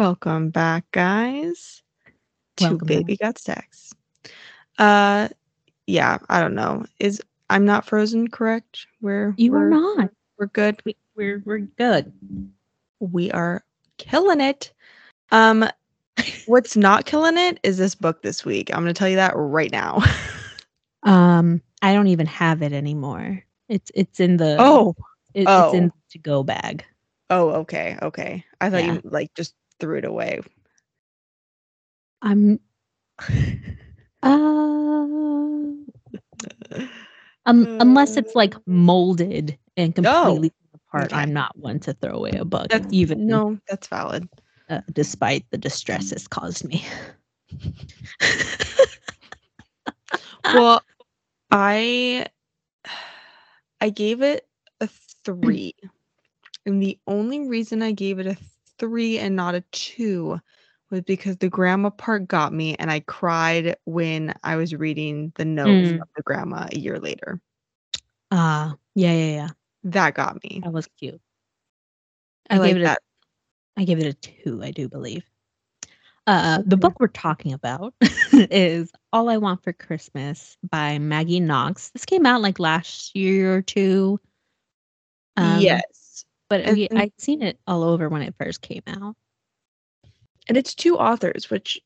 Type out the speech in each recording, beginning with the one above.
Welcome back, guys, to Welcome Baby Got Stacks. Uh, yeah, I don't know. Is I'm not frozen, correct? We're You we're, are not. We're good. We, we're we're good. We are killing it. Um, what's not killing it is this book this week. I'm gonna tell you that right now. Um, I don't even have it anymore. It's it's in the oh, it- oh. it's in the to go bag. oh, okay, okay. I thought Yeah. you like just threw it away. I'm uh um, unless it's like molded and completely apart, okay. I'm not one to throw away a book, That's even no, that's valid. uh, despite the distress it's caused me. well i i gave it a three and the only reason i gave it a three and not a two was because the grandma part got me and i cried when i was reading the note Mm. from the grandma a year later Ah, yeah, yeah, yeah. that got me That was cute. i, I, like gave it a that I gave it a two, I do believe. Uh, the book we're talking about is All I Want for Christmas by Maggie Knox. This came out like last year or two. Um, yes But and- and- I'd seen it all over when it first came out. and it's two authors which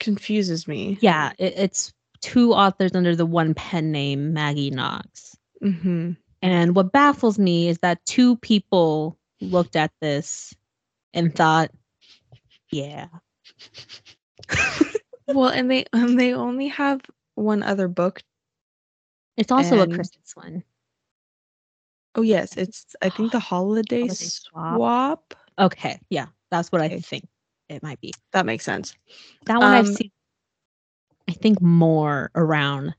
confuses me Yeah, it, it's two authors under the one pen name, Maggie Knox. hmm And what baffles me is that two people looked at this and thought, yeah, well and they and they only have one other book it's also And- a Christmas one. Oh yes, it's I think the holiday, Holiday Swap. swap. Okay, yeah, that's what. I think it might be. That makes sense. That one I've Um, seen, I think, more around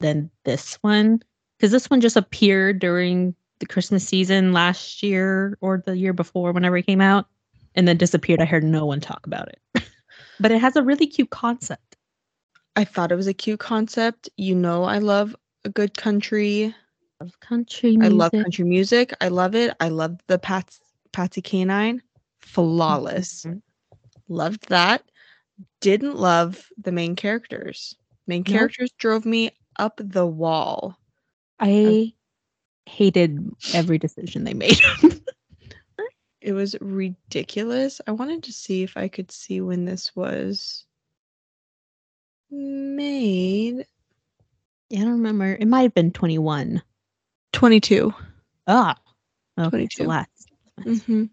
than this one because this one just appeared during the Christmas season last year or the year before, whenever it came out, and then disappeared. I heard no one talk about it, but it has a really cute concept. I thought it was a cute concept. You know, I love a good country. Of country I love country music. I love it. I love the Pats Patsy Canine. Flawless. Mhm. Loved that. Didn't love the main characters. Main Nope. characters drove me up the wall. I hated every decision they made. It was ridiculous. I wanted to see if I could see when this was made. Yeah, I don't remember. It might have been 21. 22. Ah, okay, 22. so last. hmm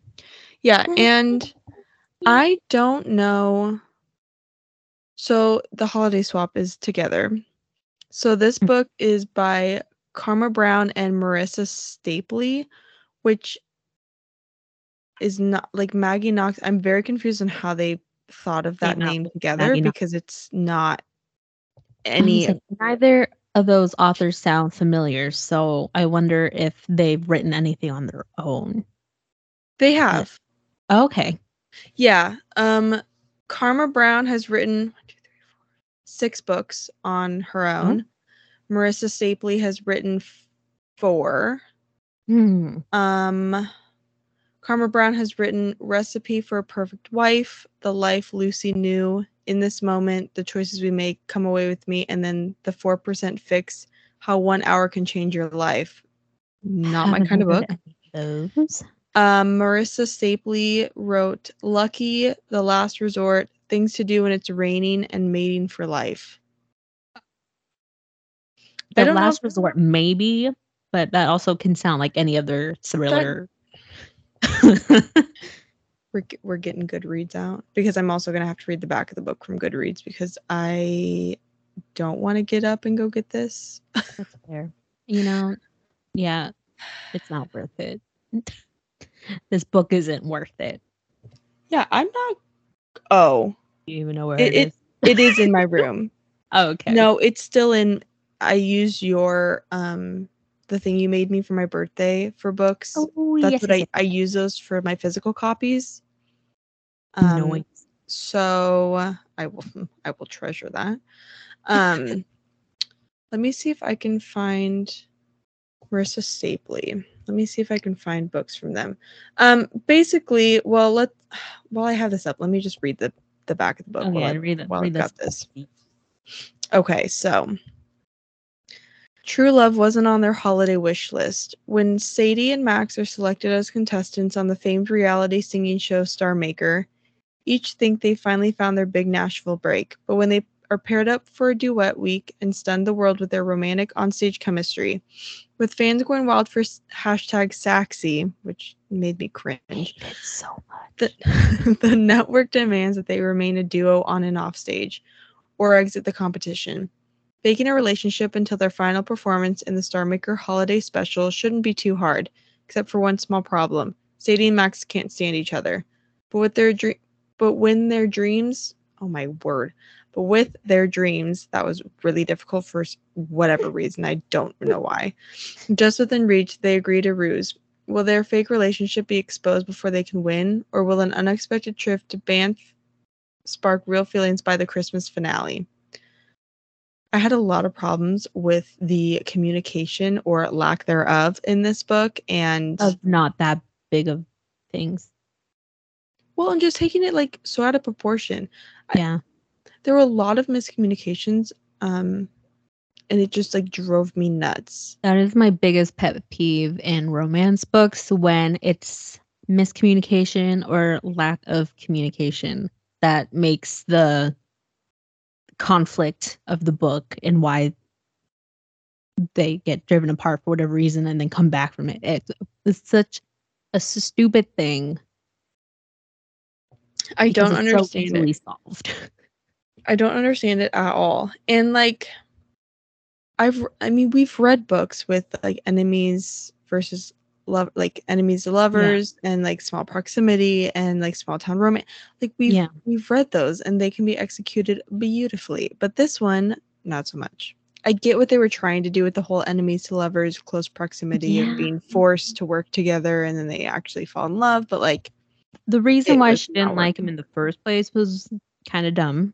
Yeah, and I don't know. So the holiday swap is together. So this Mm. book is by Karma Brown and Marissa Stapley, which is not like Maggie Knox. I'm very confused on how they thought of that name together Maggie Knox. because it's not any. neither of those authors sound familiar, so I wonder if they've written anything on their own. They have. Okay. Yeah. Um Karma Brown has written one, two, three, four, six books on her own. Marissa Stapley has written f- four. Hmm. Um Karma Brown has written Recipe for a Perfect Wife, The Life Lucy Knew, In This Moment, The Choices We Make, Come Away with Me, and then The 4% Fix, How One Hour Can Change Your Life. Not my kind of book. Those. Um, Marissa Stapley wrote Lucky, The Last Resort, Things to Do When It's Raining, and Mating for Life. The don't know last resort, maybe, but that also can sound like any other thriller. We're, we're getting Goodreads out because I'm also going to have to read the back of the book from Goodreads because I don't want to get up and go get this. That's fair. You know, yeah, it's not worth it. this book isn't worth it. Yeah, I'm not. Oh, you even know where It- it is? it is in my room. Oh, okay. No, it's still in. I use your um the thing you made me for my birthday for books. Oh, That's yes, what yes, I I use those for my physical copies. Um, Noise. so I will I will treasure that. Um, let me see if I can find Marissa Stapley. let me see if I can find books from them. Um, basically, well, let while I have this up, let me just read the the back of the book. Oh, while I- read it. while read I've got this. this. Okay, so True Love wasn't on their holiday wish list. When Sadie and Max are selected as contestants on the famed reality singing show Star Maker, each think they finally found their big Nashville break. But when they are paired up for a duet week and stun the world with their romantic onstage chemistry, with fans going wild for hashtag Saxy, which made me cringe, so much. the, the network demands that they remain a duo on and off stage or exit the competition. Faking a relationship until their final performance in the Star Maker holiday special shouldn't be too hard, except for one small problem. Sadie and Max can't stand each other. But with their dream but when their dreams, oh my word. But with their dreams, that was really difficult for whatever reason. I don't know why. Just within reach, they agree to ruse. Will their fake relationship be exposed before they can win, or will an unexpected trip to Banff spark real feelings by the Christmas finale? I had a lot of problems with the communication or lack thereof in this book, and Of not that big of things. well, and just taking it like so out of proportion. I- Yeah. There were a lot of miscommunications, um, and it just like drove me nuts. That is my biggest pet peeve in romance books when it's miscommunication or lack of communication that makes the conflict of the book and why they get driven apart for whatever reason and then come back from it. It- It's such a stupid thing. I don't it's so understand it. solved. I don't understand it at all. And like I've I mean we've read books with like enemies versus love like enemies to lovers and like small proximity and like small town romance. Like we've Yeah. we've read those and they can be executed beautifully. But this one not so much. I get what they were trying to do with the whole enemies to lovers, close proximity Yeah. of being forced to work together and then they actually fall in love, but like the reason why she didn't like him in the first place was kind of dumb.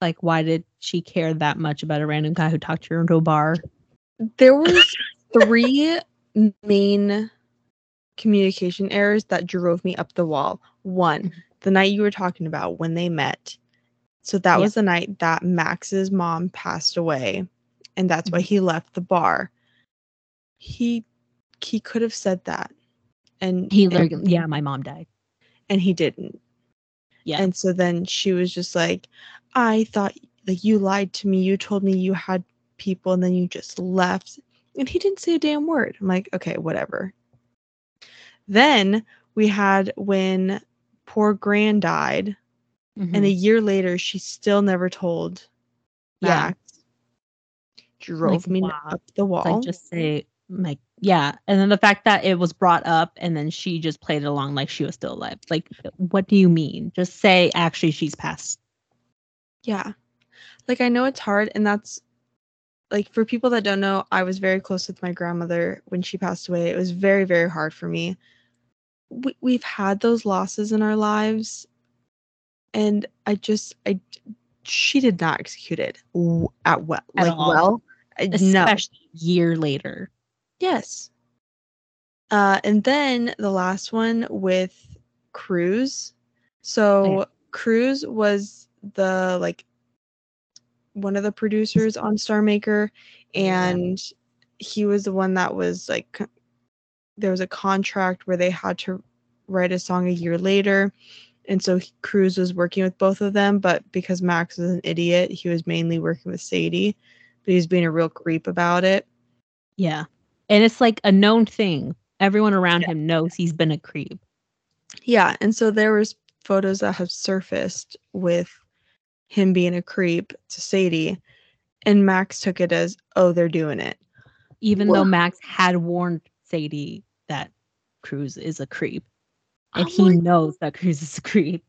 Like, why did she care that much about a random guy who talked to her into a bar? there was three main communication errors that drove me up the wall. One, Mhm. the night you were talking about when they met. So that Yeah. was the night that Max's mom passed away, and that's why Mhm. he left the bar. He he could have said that, and He, and, yeah, my mom died. and he didn't. Yeah. And so then she was just like, I thought like you lied to me. You told me you had people and then you just left. And he didn't say a damn word. I'm like, okay, whatever. Then we had when poor Gran died, and mm-hmm. a year later she still never told Yeah. Max. Drove me wow. up the wall. like, just say, like, yeah. And then the fact that it was brought up and then she just played it along like she was still alive. Like, what do you mean? Just say, actually, she's passed. Yeah. Like I know it's hard and that's like for people that don't know, I was very close with my grandmother when she passed away. It was very very hard for me. We we've had those losses in our lives and I just I she did not execute it at well At like all. well. I- no. Especially year later. Yes. Uh, and then the last one with Cruz. So Cruz was the like one of the producers on Star Maker, and he was the one that was like there was a contract where they had to write a song a year later. And so he- Cruz was working with both of them, but because Max was an idiot, he was mainly working with Sadie, but he was being a real creep about it. Yeah. And it's like a known thing. Everyone around Yeah. him knows he's been a creep. Yeah, and so there was photos that have surfaced with him being a creep to Sadie, and Max took it as, oh, they're doing it. Even Well- though Max had warned Sadie that Cruz is a creep. And I'm he like- knows that Cruz is a creep.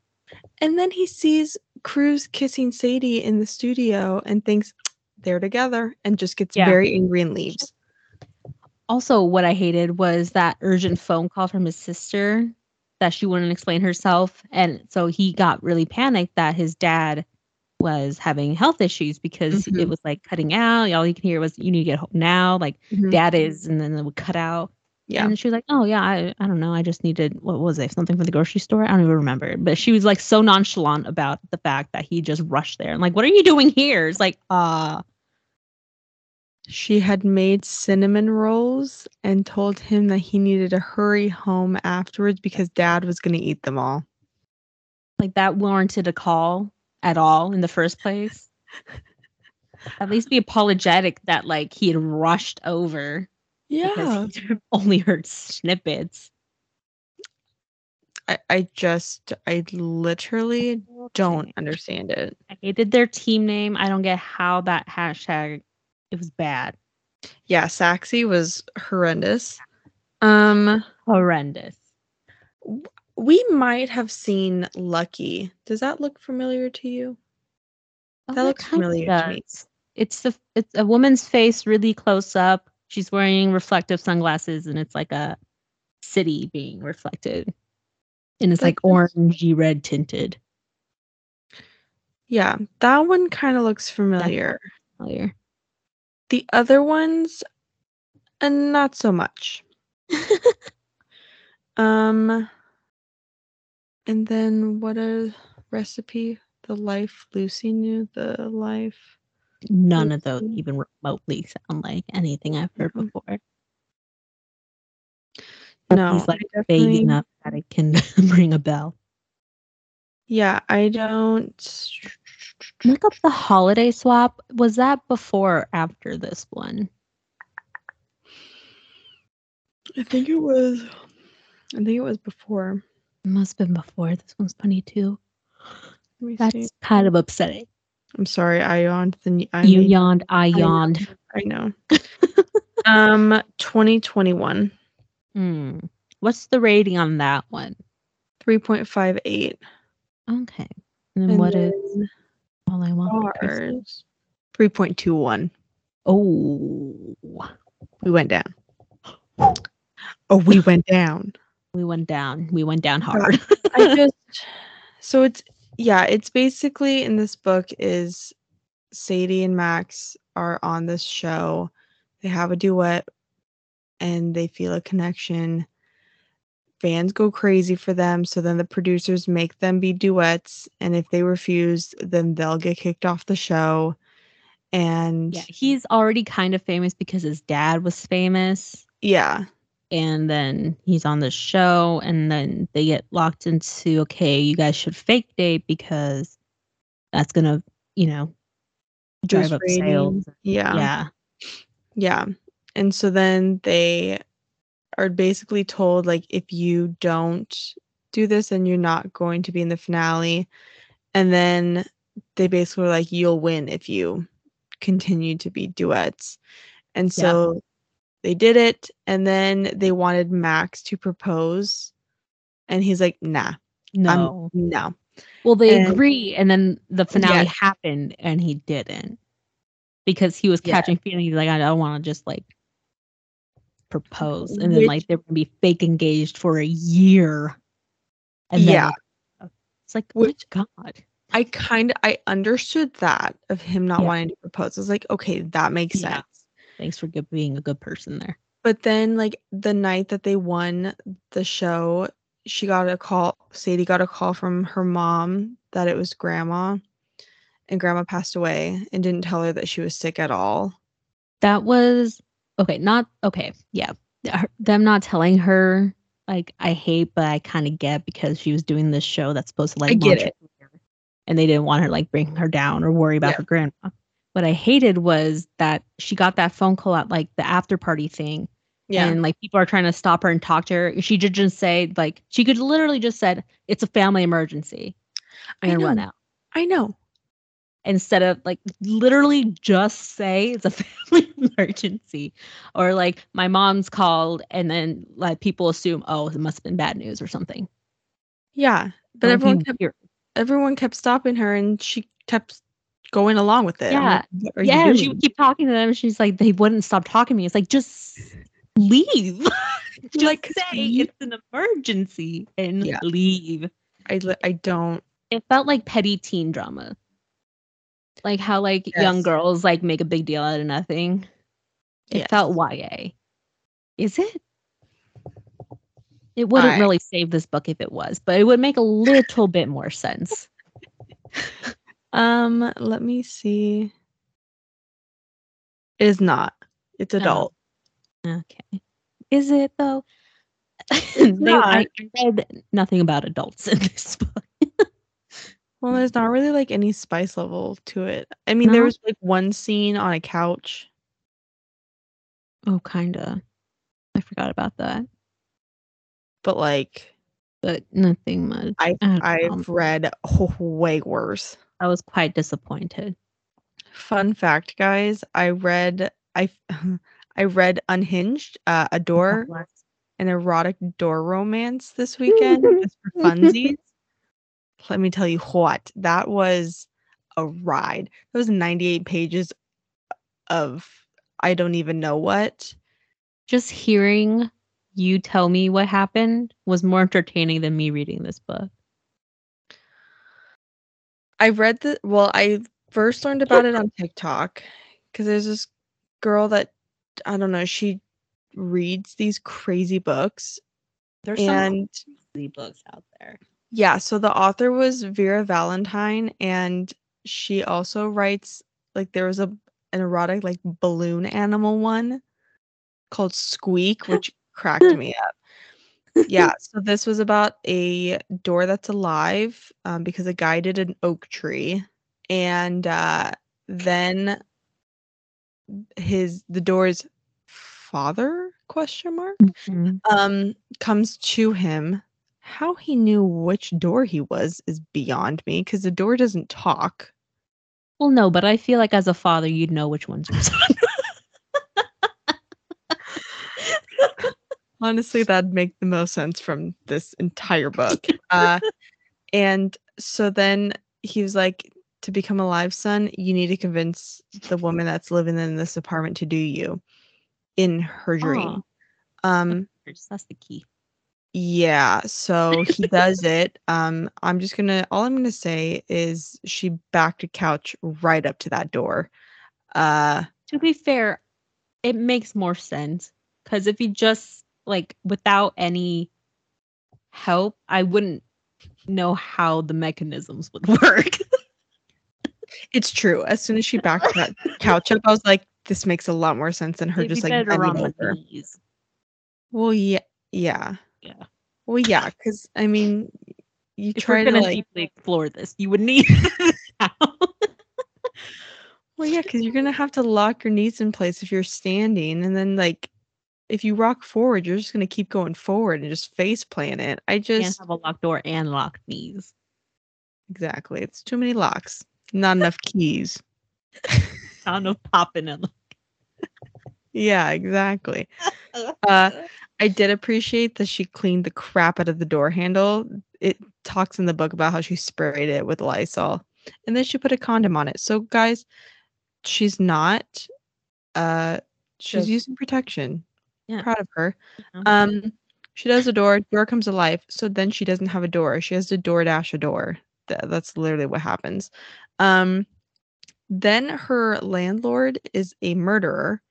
And then he sees Cruz kissing Sadie in the studio and thinks they're together and just gets Yeah. very angry and leaves. Also, what I hated was that urgent phone call from his sister that she wouldn't explain herself. And so he got really panicked that his dad was having health issues because it Mhm. was like cutting out. All you can hear was, you need to get home now. Like, Mhm. dad is, and then it would cut out. Yeah. And she was like, "Oh yeah, I, I don't know. I just needed what was it? Something for the grocery store. I don't even remember." But she was like so nonchalant about the fact that he just rushed there. And like, "What are you doing here?" It's like, "Uh, She had made cinnamon rolls and told him that he needed to hurry home afterwards because dad was going to eat them all. like that warranted a call at all in the first place." At least be apologetic that like he had rushed over because he only heard snippets. I, I just, I literally don't understand it. I hated their team name. I don't get how that hashtag it was bad. Yeah, Saxy was horrendous. Um, Horrendous. We might have seen Lucky. Does that look familiar to you? That looks Oh, familiar to me. It's the it's a woman's face really close up. She's wearing reflective sunglasses and it's like a city being reflected. And it's That like orangey red tinted. Yeah, that one kind of looks familiar. Familiar. The other ones, uh, not so much. Um, and then what a recipe? The life Lucy knew. The life. None of those even remotely sound like anything I've heard Mhm. before. No, He's like I vague definitely- enough that it can ring a bell. Yeah, I don't. Look up the holiday swap. Was that before or after this one? I think it was. I think it was before. It must have been before. This one's 22. Let me That's see. kind of upsetting. I'm sorry, I yawned. Then I you made- yawned, I yawned. I know. um, 2021, Hmm. What's the rating on that one? 3.58. Okay. And then And what is then all I want? for Christmas? ours? 3.21. Oh, We went down. Oh, we went down. We went down. We went down hard. I just so it's yeah, it's basically in this book is Sadie and Max are on this show. They have a duet and they feel a connection. Fans go crazy for them, so then the producers make them be duets, and if they refuse, then they'll get kicked off the show. And yeah, he's already kind of famous because his dad was famous. yeah, and then he's on the show and then they get locked into okay you guys should fake date because that's gonna you know drive boost up sales. Yeah. yeah Yeah. And so then they are basically told like if you don't do this then you're not going to be in the finale. And then they basically were like you'll win if you continue to be duets. And Yeah. They did it and then they wanted Max to propose and he's like nah. no I'm, no. well they and- agree and then the finale Yes. happened and he didn't because he was Yeah. catching feelings like i don't want to just like propose and then Which- like they're gonna be fake engaged for a year and then, Yeah. it's like Which- oh god I kind of I understood that of him not Yeah. wanting to propose. I was like, okay, that makes Yeah. sense. Thanks for good, being a good person there But then, like the night that they won the show, she got a call. Sadie got a call from her mom that it was grandma, and grandma passed away and didn't tell her that she was sick at all. that was okay not okay yeah them not telling her like i hate but i kind of get because she was doing this show that's supposed to like I get it. and they didn't want her like bring her down or worry about Yeah. her grandma what i hated was that she got that phone call at like the after party thing. Yeah, and like people are trying to stop her and talk to her. She could just say like she could literally just said it's a family emergency. I and run know. out. I know. instead of like literally just say it's a family emergency or like my mom's called and then like people assume oh it must have been bad news or something. Yeah, but everyone kept everyone kept stopping her, and she kept going along with it. Yeah. like, yeah she would keep talking to them she's like they wouldn't stop talking to me it's like just leave just Like, say you- it's an emergency and Yeah. leave I I don't. it felt like petty teen drama like how like young girls like make a big deal out of nothing it Yes. felt ya is it It wouldn't I- really save this book if it was, but it would make a little bit more sense. Um, let me see. It is not. It's Oh. adult. Okay. Is it though? They- I, I read nothing about adults in this book. Well, there's not really like any spice level to it. I mean, there was like one scene on a couch. Oh, kinda. I forgot about that, but like but nothing much. I I. I've read way worse. I was quite disappointed. Fun fact, guys, I read I I read Unhinged, uh, a door, an erotic door romance this weekend just for funsies. Let me tell you what, that was a ride. That was 98 pages of I don't even know what. Just hearing you tell me what happened was more entertaining than me reading this book. I read the well, I first learned about it on TikTok because there's this girl that I don't know, she reads these crazy books There's and crazy books out there. yeah, so the author was Vera Valentine and she also writes like there was a an erotic like balloon animal one called Squeak which cracked me up. Yeah, so this was about a door that's alive um, because a guy did an oak tree and uh, then his the door's father question mark Mhm. um comes to him how he knew which door he was is beyond me because the door doesn't talk Well, no, but I feel like as a father, you'd know which one's your son. Honestly that'd make the most sense from this entire book uh and so then he was like to become a live son you need to convince the woman that's living in this apartment to do you in her dream um That's the key. Yeah, so he does it. Um, I'm just gonna all I'm gonna say is she backed a couch right up to that door. Uh To be fair, it makes more sense because if you just like without any help, I wouldn't know how the mechanisms would work. it's true. As soon as she backed that couch up, I was like, this makes a lot more sense than her It'd be just like better bending on the over. knees. Well, yeah, yeah, Yeah. well, yeah, because I mean, you If try to like, deeply explore this, you would need well, yeah, because you're gonna have to lock your knees in place if you're standing, and then like, if you rock forward, you're just gonna keep going forward and just face plant it. I just can't have a locked door and locked knees. exactly, it's too many locks, not enough keys. Sound of popping and Yeah, exactly. Uh, I did appreciate that she cleaned the crap out of the door handle. It talks in the book about how she sprayed it with Lysol and then she put a condom on it. So, guys, she's not, uh, she's using protection. Yeah. Proud of her. Um, she does a door, door comes alive. So then she doesn't have a door. She has to door dash a door. Th- that's literally what happens. Um, then her landlord is a murderer.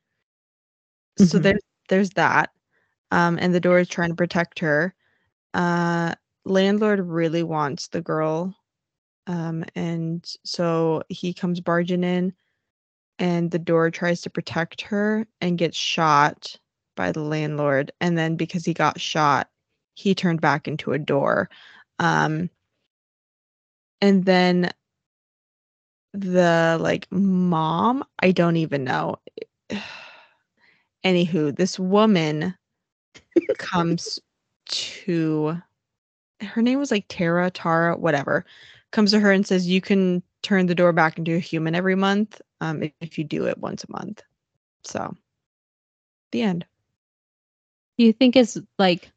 So Mhm. there's there's that. Um, and the door is trying to protect her. Uh, landlord really wants the girl. Um, and so he comes barging in, and the door tries to protect her and gets shot by the landlord. And then because he got shot, he turned back into a door. Um, and then the like mom, I don't even know. Anywho, this woman comes to her name was like Tara, Tara, whatever, comes to her and says, You can turn the door back into a human every month um, if, if you do it once a month. So, the end. Do you think it's like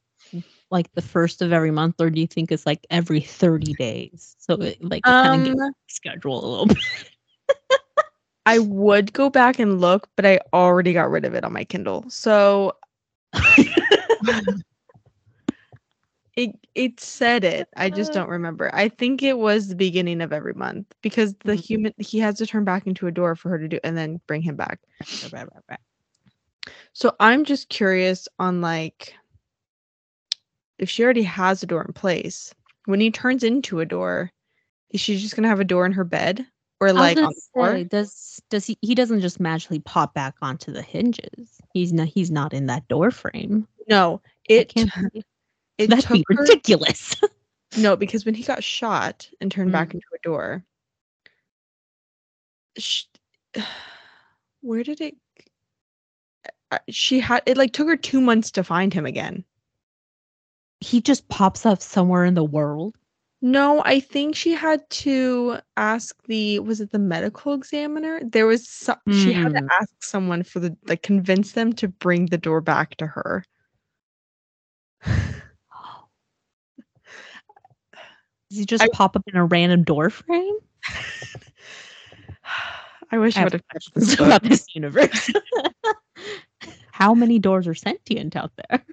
like the first of every month, or do you think it's like every thirty days? So it, like kind of Um, schedule a little bit. I would go back and look, but I already got rid of it on my Kindle. So, it it said it. I just don't remember. I think it was the beginning of every month because the Mhm. human he has to turn back into a door for her to do and then bring him back. So I'm just curious on like if she already has a door in place, when he turns into a door, is she just gonna have a door in her bed or like on the floor? does does he? He doesn't just magically pop back onto the hinges. He's not. He's not in that door frame. No, It it can't. Be, it that'd be her- ridiculous. No, because when he got shot and turned back Mm. into a door, sh where did it? Uh, She had it like took her two months to find him again. he just pops up somewhere in the world. No, I think she had to ask the was it the medical examiner? There was some, she had to Mm. ask someone for the like convince them to bring the door back to her. Does he just I- pop up in a random door frame? I wish I I would have touched this about this universe. How many doors are sentient out there?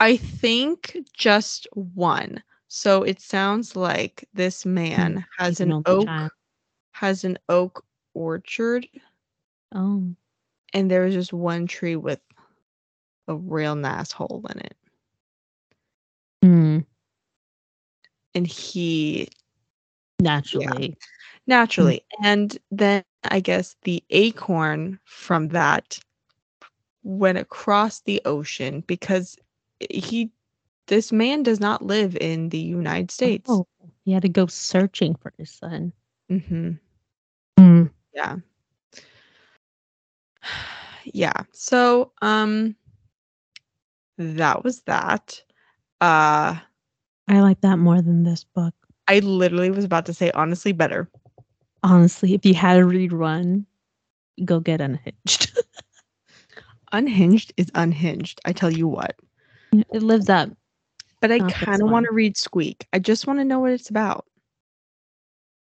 I think just one. So it sounds like this man has an oak child. has an oak orchard Oh, and there was just one tree with a real nice hole in it. Hmm. And he naturally. naturally and then I guess the acorn from that went across the ocean because he this man does not live in the United States. Oh, he had to go searching for his son. hmm Hmm. Yeah. Yeah. So, um that was that. Uh I like that more than this book. I literally was about to say honestly better. Honestly, if you had a read run, go get unhinged. Unhinged is unhinged. I tell you what. it lives up. But I Oh, kind of want to read Squeak. I just want to know what it's about.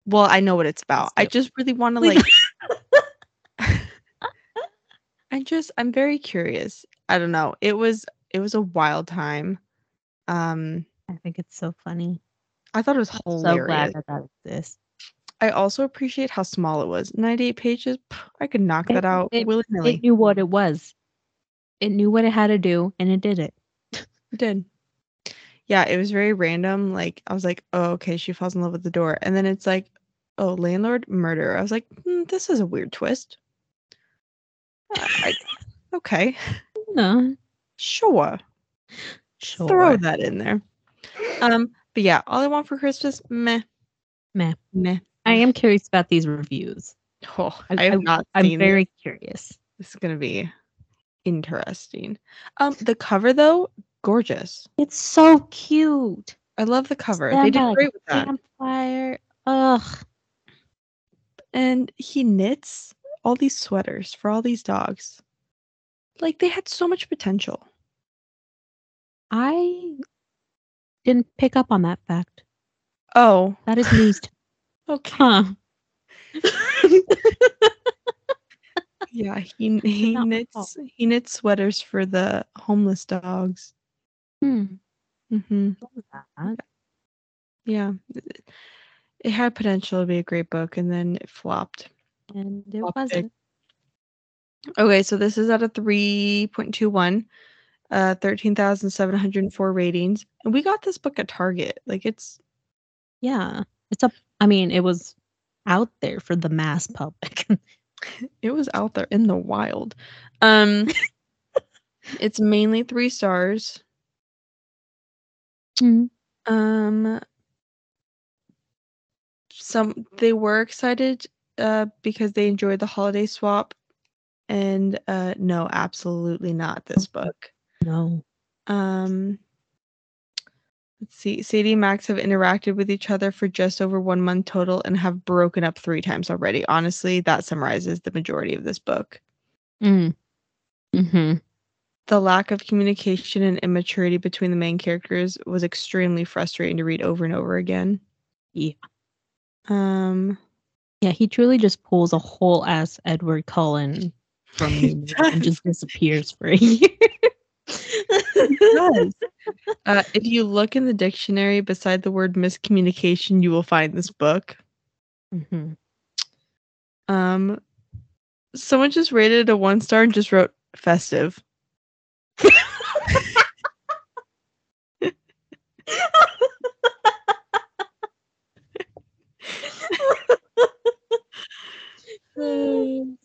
Well, I know what it's about. I just really want to like I just I'm very curious. I don't know. It was it was a wild time. Um I think it's so funny. I thought it was hilarious. so glad that that exists. I also appreciate how small it was. 98 pages. I could knock that out it- willy nilly. It knew what it was. It knew what it had to do, and it did it. It did. Yeah, it was very random. Like I was like, oh, okay, she falls in love with the door, and then it's like, oh, landlord murder. I was like, hmm, this is a weird twist. I, okay, No, sure, sure. throw that in there. Um, but yeah, all I want for Christmas, meh, Meh. meh. I am curious about these reviews. Oh, I- have I- not I'm very curious. This is gonna be interesting. Um, the cover though, gorgeous. It's so cute. I love the cover. Stand they did great with that. Campfire. Ugh. and he knits all these sweaters for all these dogs. Like they had so much potential. I didn't pick up on that fact. Oh, That is news. okay. huh. Yeah, he he not my knits fault. he knits sweaters for the homeless dogs. Hmm. hmm what was that? Yeah, it- had potential to be a great book, and then it flopped. And it Flop wasn't. Okay, so this is at a three point two one, uh, thirteen thousand seven hundred four ratings, and we got this book at Target. Like it's Yeah. It's a I mean, it was out there for the mass public. it was out there in the wild. Um, it's mainly three stars. Hmm. Um, some they were excited uh because they enjoyed the holiday swap, and uh no, absolutely not this book. No. Um, let's see. Sadie and Max have interacted with each other for just over one month total and have broken up three times already. Honestly, that summarizes the majority of this book. Mm. Mm-hmm. the lack of communication and immaturity between the main characters was extremely frustrating to read over and over again. Yeah. Um Yeah, he truly just pulls a whole ass Edward Cullen from me and just disappears for a year. uh, if you look in the dictionary beside the word miscommunication, you will find this book. hmm Um someone just rated it a one star and just wrote festive.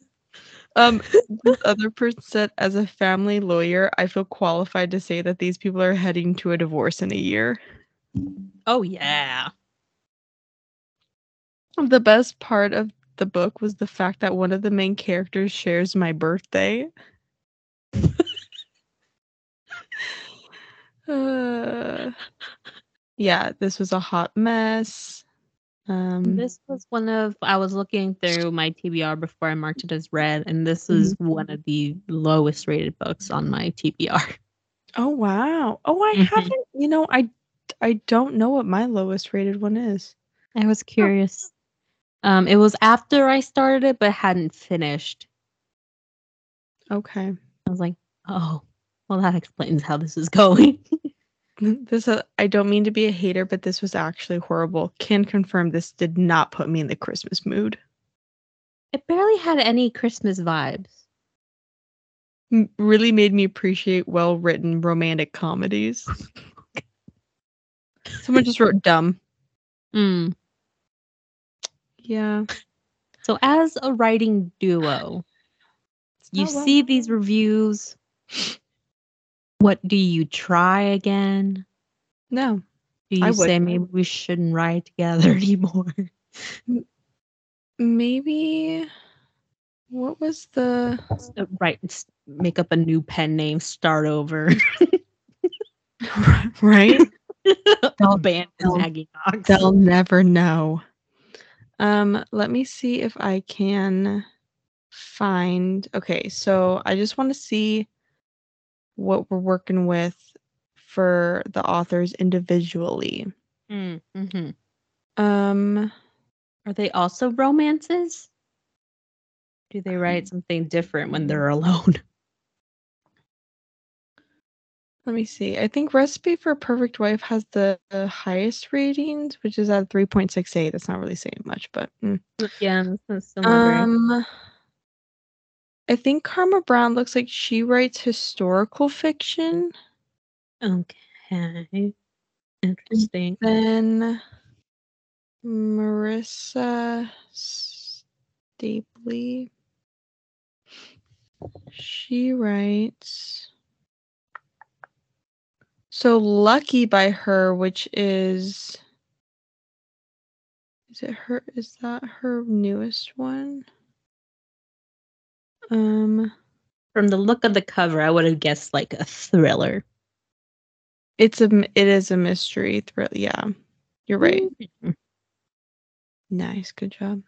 Um, this other person said, as a family lawyer, I feel qualified to say that these people are heading to a divorce in a year. Oh yeah. The best part of the book was the fact that one of the main characters shares my birthday. uh, yeah, this was a hot mess. Um, This was one of I was looking through my TBR before I marked it as read, and this is one of the lowest rated books on my TBR. oh wow. Oh, I Mhm. haven't. You know, I I don't know what my lowest rated one is. I was curious. Um, it was after I started it, but hadn't finished. Okay. I was like, oh, well, that explains how this is going. This uh, I don't mean to be a hater, but this was actually horrible. Can confirm this did not put me in the Christmas mood. it barely had any Christmas vibes. M- really made me appreciate well-written romantic comedies. Someone just wrote dumb. Mm. Yeah. So, as a writing duo, you well see these reviews. What do you try again? No. Do you I say wouldn't. maybe we shouldn't write together anymore? Maybe what was the Uh, Right, make up a new pen name, start over. right? They'll- ban Maggie Knox. They'll never know. Um, let me see if I can find. Okay, so I just want to see what we're working with for the authors individually. Mm, mhm. Um, Are they also romances? Do they write something different when they're alone? let me see. I think Recipe for a Perfect Wife has the, the highest ratings, which is at 3.68. That's not really saying much, but mm. Yeah, um I think Karma Brown looks like she writes historical fiction. okay. Interesting. Then Marissa Stapley. She writes. So Lucky by her, which is. Is it her? Is that her newest one? Um, From the look of the cover, I would have guessed like a thriller. it's a it is a mystery thrill. Yeah, you're right. Mm. Nice, good job.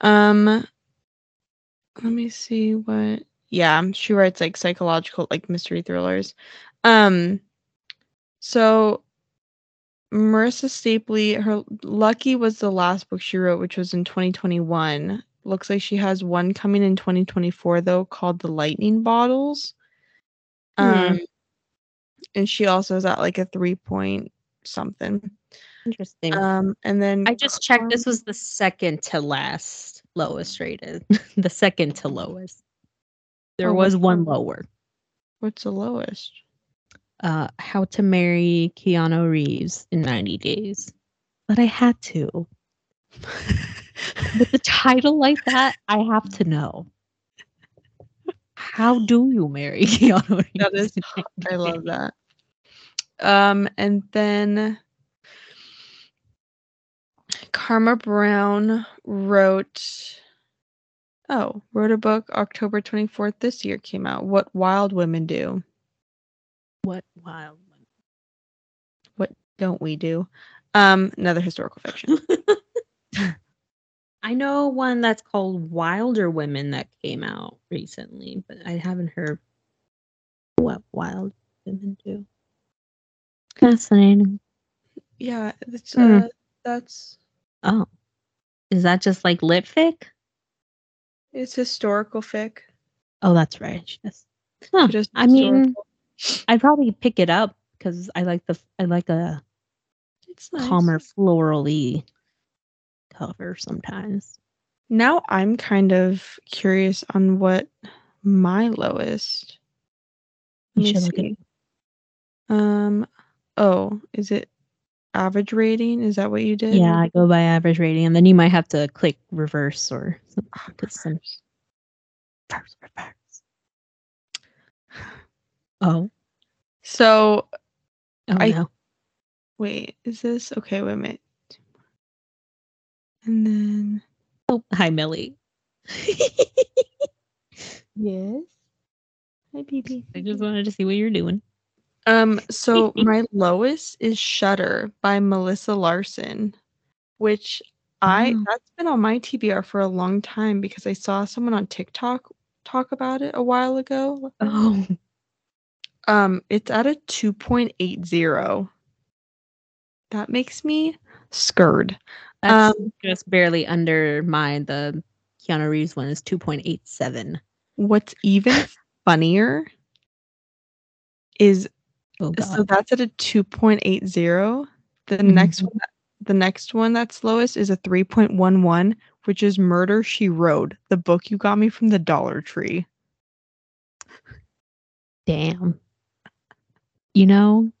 Um, let me see what. Yeah, she writes like psychological, like mystery thrillers. Um, so Marissa Stapley, her Lucky was the last book she wrote, which was in 2021. Looks like she has one coming in 2024 though, called The Lightning Bottles. Hmm. Um, and she also is at like a three point something. Interesting. Um, and then I just checked. This was the second to last lowest rated. the second to lowest. There Oh, was one lower. what's the lowest? Uh, How to Marry Keanu Reeves in 90 Days. But I had to. With a title like that, I have to know. How do you marry Keanu Reeves? That is- I love that. Um, and then Karma Brown wrote oh, wrote a book October 24th this year came out. What Wild Women Do. What wild Women. What Don't we do? Um, another historical fiction. one. I know one that's called Wilder Women that came out recently, but I haven't heard what Wild Women do. Fascinating. yeah, it's Hmm. uh that's Oh. Is that just like lit fic? it's historical fic. Oh, that's right. Yes. Huh. Just I mean. I'd probably pick it up because I like the I like a it's nice. calmer florally cover sometimes. Now I'm kind of curious on what my lowest. You Let me should see. Um, Oh, is it average rating? Is that what you did? Yeah, I go by average rating, and then you might have to click reverse or something. Put some reverse, reverse. Oh, So oh I- no. wait, is this okay? Wait a minute. And then Oh, hi, Millie. yes. Hi, BB. I just wanted to see what you're doing. Um, so my lowest is Shutter by Melissa Larson, which I Oh. that's been on my TBR for a long time because I saw someone on TikTok talk about it a while ago. Oh, Um, it's at a 2.80. That makes me scared. That's just barely under mine. The Keanu Reeves one is 2.87. What's even funnier is Oh, so that's at a 2.80. The Mhm. next one the next one that's lowest is a 3.11, which is Murder She Wrote, the book you got me from the Dollar Tree. Damn. You know,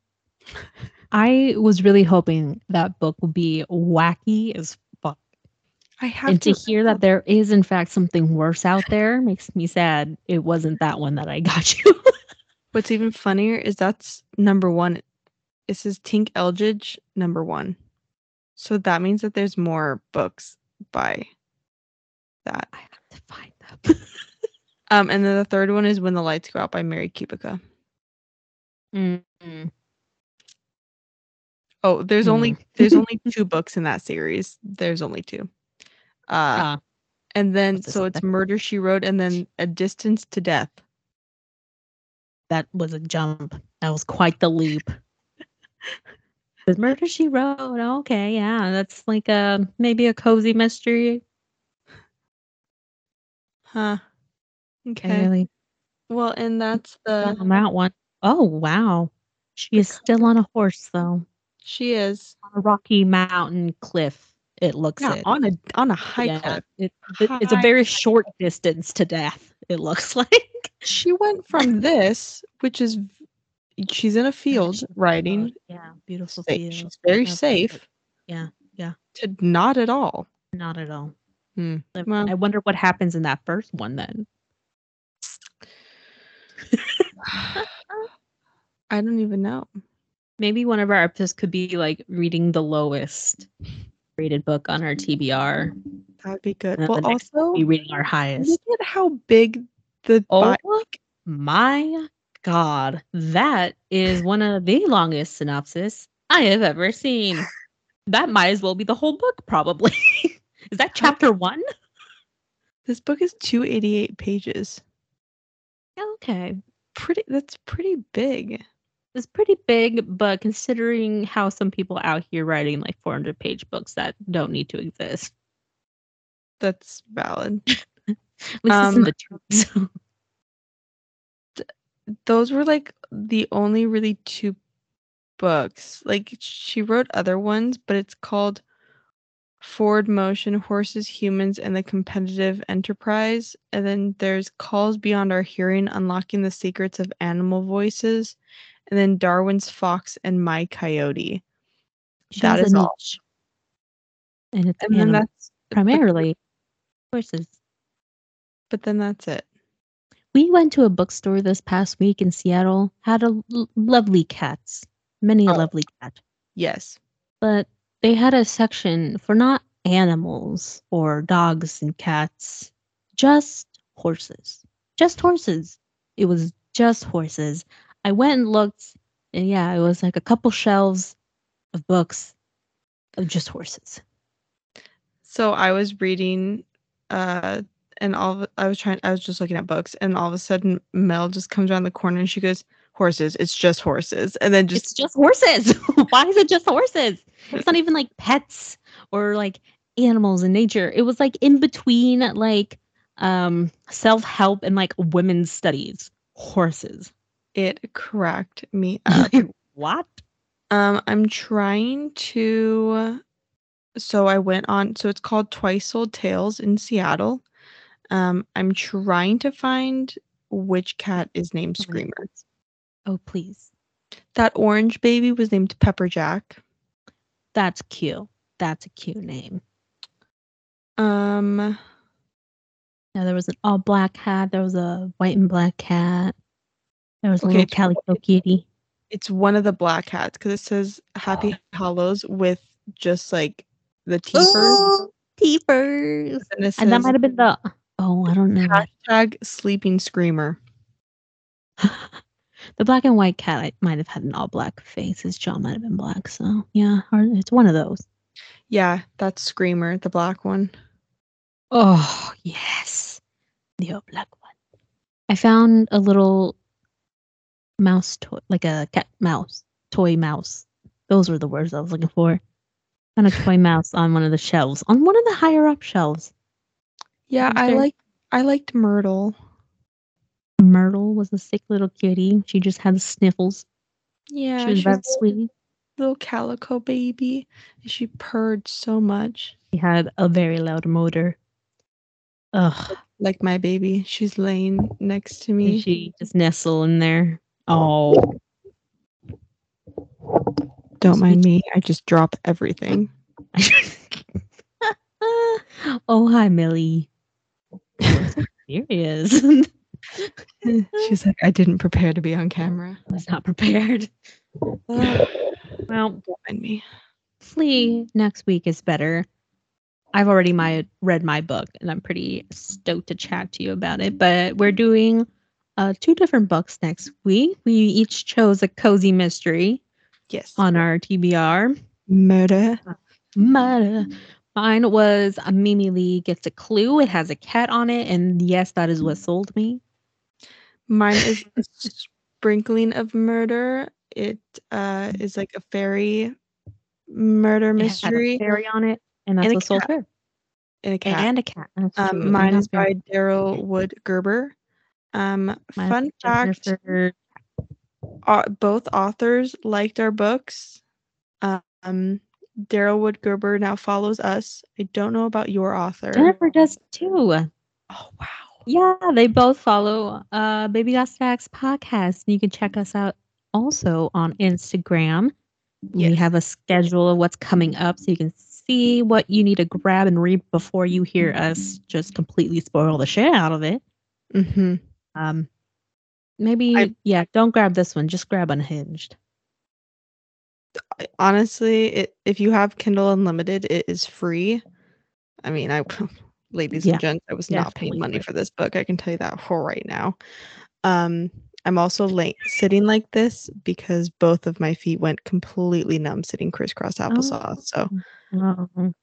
I was really hoping that book would be wacky as fuck. I have And to to hear that there is, in fact, something worse out there makes me sad it wasn't that one that I got you. What's even funnier is that's number one. It says Tink Eldridge number one. So that means that there's more books by that. I have to find them. Um, and then the third one is When the Lights Go Out by Mary Kubica. Mm-mm. Oh, there's only Hmm. there's only two books in that series. There's only two. Uh, Ah, and then so it's then? Murder She Wrote, and then A Distance to Death. that was a jump. That was quite the leap. The murder she wrote. Okay, yeah, that's like a maybe a cozy mystery. Huh. Okay. really Well, and that's the on that one. Oh wow, she is still on a horse though, she is on a rocky mountain cliff. It looks yeah it. on a on a high Yeah, cliff. it- it- it's a very short distance to death. It looks like. She went from this, which is she's in a field riding. Yeah, beautiful field. she's very Yeah, safe. Yeah, yeah. To not at all. Not at all. Hmm, well. I wonder what happens in that first one then. I don't even know. Maybe one of our episodes could be like reading the lowest rated book on our TBR. That would be good. Well, also Be reading our highest. look at how big the Oh bi- my god, that is one of the longest synopsis I have ever seen. That might as well be the whole book, probably. is that chapter one? this book is 288 pages. Okay. Pretty that's pretty big. It's pretty big, but considering how some people out here writing like 400 page books that don't need to exist, That's valid. at least it's in Um, the truth. Those were like the only really two books. Like she wrote other ones, but it's called Forward Motion, Horses, Humans, and the Competitive Enterprise. And then there's Calls Beyond Our Hearing, Unlocking the Secrets of Animal Voices. And then Darwin's Fox and My Coyote. She that is all. niche. And it's And then that's primarily horses. but then that's it. We went to a bookstore this past week in Seattle, had a l- lovely cats, many a Oh. lovely cat, Yes. but they had a section for not animals or dogs and cats, just horses. Just horses. It was just horses. I went and looked, and yeah, it was like a couple shelves of books of just horses. So I was reading uh and all of, I was trying I was just looking at books and all of a sudden Mel just comes around the corner and she goes, Horses, it's just horses. And then just it's just horses. Why is it just horses? It's not even like pets or like animals in nature. It was like in between like um self-help and like women's studies. Horses. It cracked me up. what? Um I'm trying to so I went on so it's called Twice Sold Tales in Seattle. Um I'm trying to find which cat is named How Screamer. Oh please. That orange baby was named Pepper Jack. That's cute. That's a cute name. Um, Now there was an all black cat. There was a white and black cat. There was a Okay, little calico kitty. it's one of the black hats because it says Happy ah. Hollows with just like the teepers. Teepers. And, And that might have been the. Oh, I don't know. hashtag sleeping screamer. the black and white cat I might have had an all black face. His jaw might have been black. So yeah, it's one of those. Yeah, that's Screamer, the black one. Oh yes, the all black one. I found a little mouse toy, like a cat mouse toy mouse. Those were the words I was looking for. Found a toy mouse on one of the shelves, on one of the higher up shelves. Yeah, I like I liked Myrtle. Myrtle was a sick little kitty. She just had sniffles. Yeah, she was very a sweet. little calico baby. and She purred so much. She had a very loud motor. Ugh. Like my baby. She's laying next to And me. she just nestle in there. Oh, Don't mind me. I just drop everything. oh, hi, Millie. Here he is. She's like, I didn't prepare to be on camera. I was not prepared. Well, don't mind me. hopefully next week is better. I've already my read my book and I'm pretty stoked to chat to you about it. But we're doing uh, two different books next week. We each chose a cozy mystery Yes. on our TBR. Murder. Murder. Mine was a Mimi Lee gets a clue. It has a cat on it, and yes, that is what sold me. Mine is a sprinkling of murder. It uh is like a fairy murder It had a mystery fairy on it, and that's And a what sold her. and a cat. And a cat. Um, mine is by. Daryl Wood Gerber. Um, Mine fun fact: uh, both authors liked our books. Um, Daryl Wood Gerber now follows us. I don't know about your author. Jennifer does too. Oh wow! Yeah, they both follow uh Baby Got Stacks podcast. You can check us out also on Instagram. We have a schedule of what's coming up so you can see what you need to grab and read before you hear us just completely spoil the shit out of it. Mm-hmm. Um maybe I- yeah, don't grab this one, just grab Unhinged. Honestly, it if you have Kindle Unlimited, it is free. I mean, I, ladies Yeah, and gents, I was not paying money for this book. I can tell you that for right now. Um, I'm also late sitting like this because both of my feet went completely numb sitting crisscross applesauce. So Oh,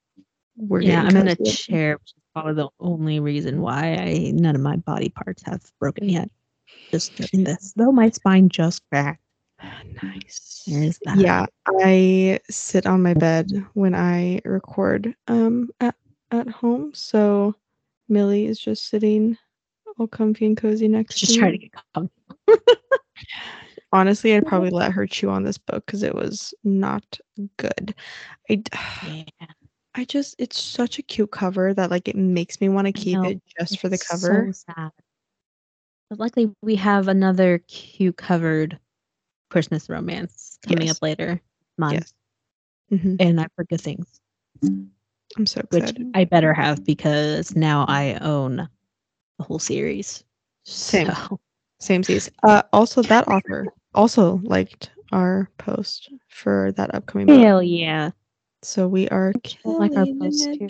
we're yeah, I'm in a chair, probably the only reason why I none of my body parts have broken yet. Just doing this. Though my spine just cracked. Nice. There's that. Yeah, I sit on my bed when I record um at, at home. So Millie is just sitting all comfy and cozy next. Just to trying me. to get comfortable. Honestly, I'd probably let her chew on this book because it was not good. I, Yeah. I just it's such a cute cover that like it makes me want to keep know, it just for the cover. So sad. But luckily, we have another cute covered Christmas romance coming Yes. up later month, Yes. hmm and heard good things, I'm so which excited. I better have because now I own the whole series. Same. So Same season. Uh, also, that author also liked our post for that upcoming book. hell yeah, So we are like our post it. too.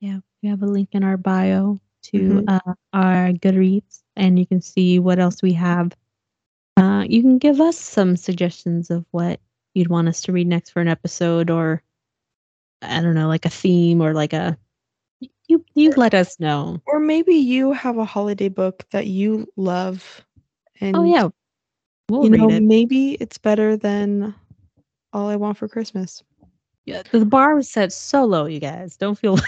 yeah. We have a link in our bio to Mhm. uh, our Goodreads, and you can see what else we have. Uh, you can give us some suggestions of what you'd want us to read next for an episode, or I don't know, like a theme or like a. You you let us know. Or maybe you have a holiday book that you love, and Oh yeah, we'll you read know it. maybe it's better than All I Want for Christmas. Yeah, the bar was set so low, you guys. Don't feel.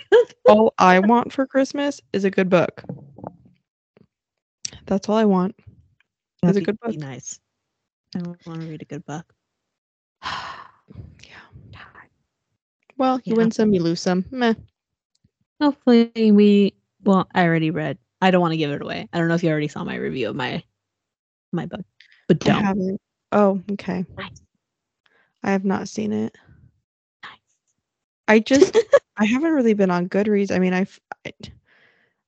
all I Want for Christmas is a good book. That's all I want. It's a good be book. Nice. I want to read a good book. Yeah. Well, you Yeah. win some, you lose some. Meh. Hopefully we well, I already read. I don't want to give it away. I don't know if you already saw my review of my my book. But don't. Oh, okay. Nice. I have not seen it. I just I haven't really been on Goodreads. I mean, I've I,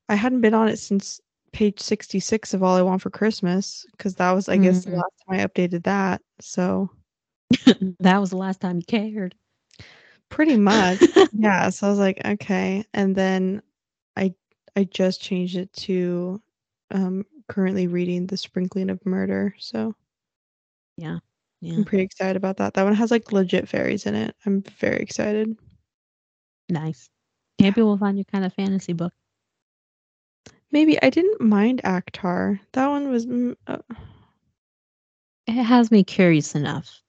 I hadn't been on it since page 66 of All I Want for Christmas because that was I guess the Mhm. last time I updated that. So, that was the last time you cared. pretty much. yeah, so I was like, okay. And then I I just changed it to um currently reading The Sprinkling of Murder. So, yeah. I'm pretty excited about that. That one has like legit fairies in it. I'm very excited. Nice. Maybe we'll find your kind of fantasy book. Maybe I didn't mind ACOTAR. That one was mm, uh, It has me curious enough.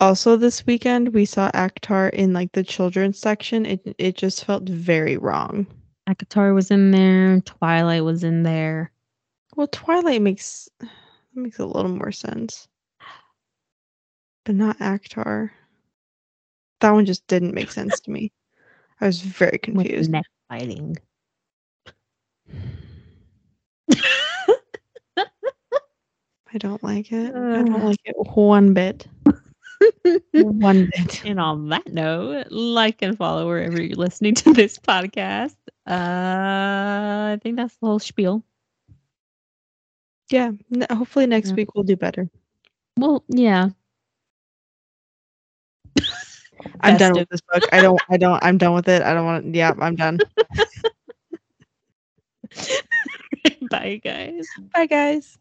also this weekend we saw ACOTAR in like the children's section. It it just felt very wrong. ACOTAR was in there. Twilight was in there. Well, Twilight makes makes a little more sense. But not ACOTAR. That one just didn't make sense to me. I was very confused. neck fighting. I don't like it. I don't like it one bit. one bit. And on that note, like and follow wherever you're listening to this podcast. Uh, I think that's the whole spiel. Yeah. n- hopefully next Yeah. week we'll do better. Well, yeah. I'm done with this book. I don't. I don't. I'm done with it. I don't want. Yeah, I'm done. Bye, guys. Bye, guys.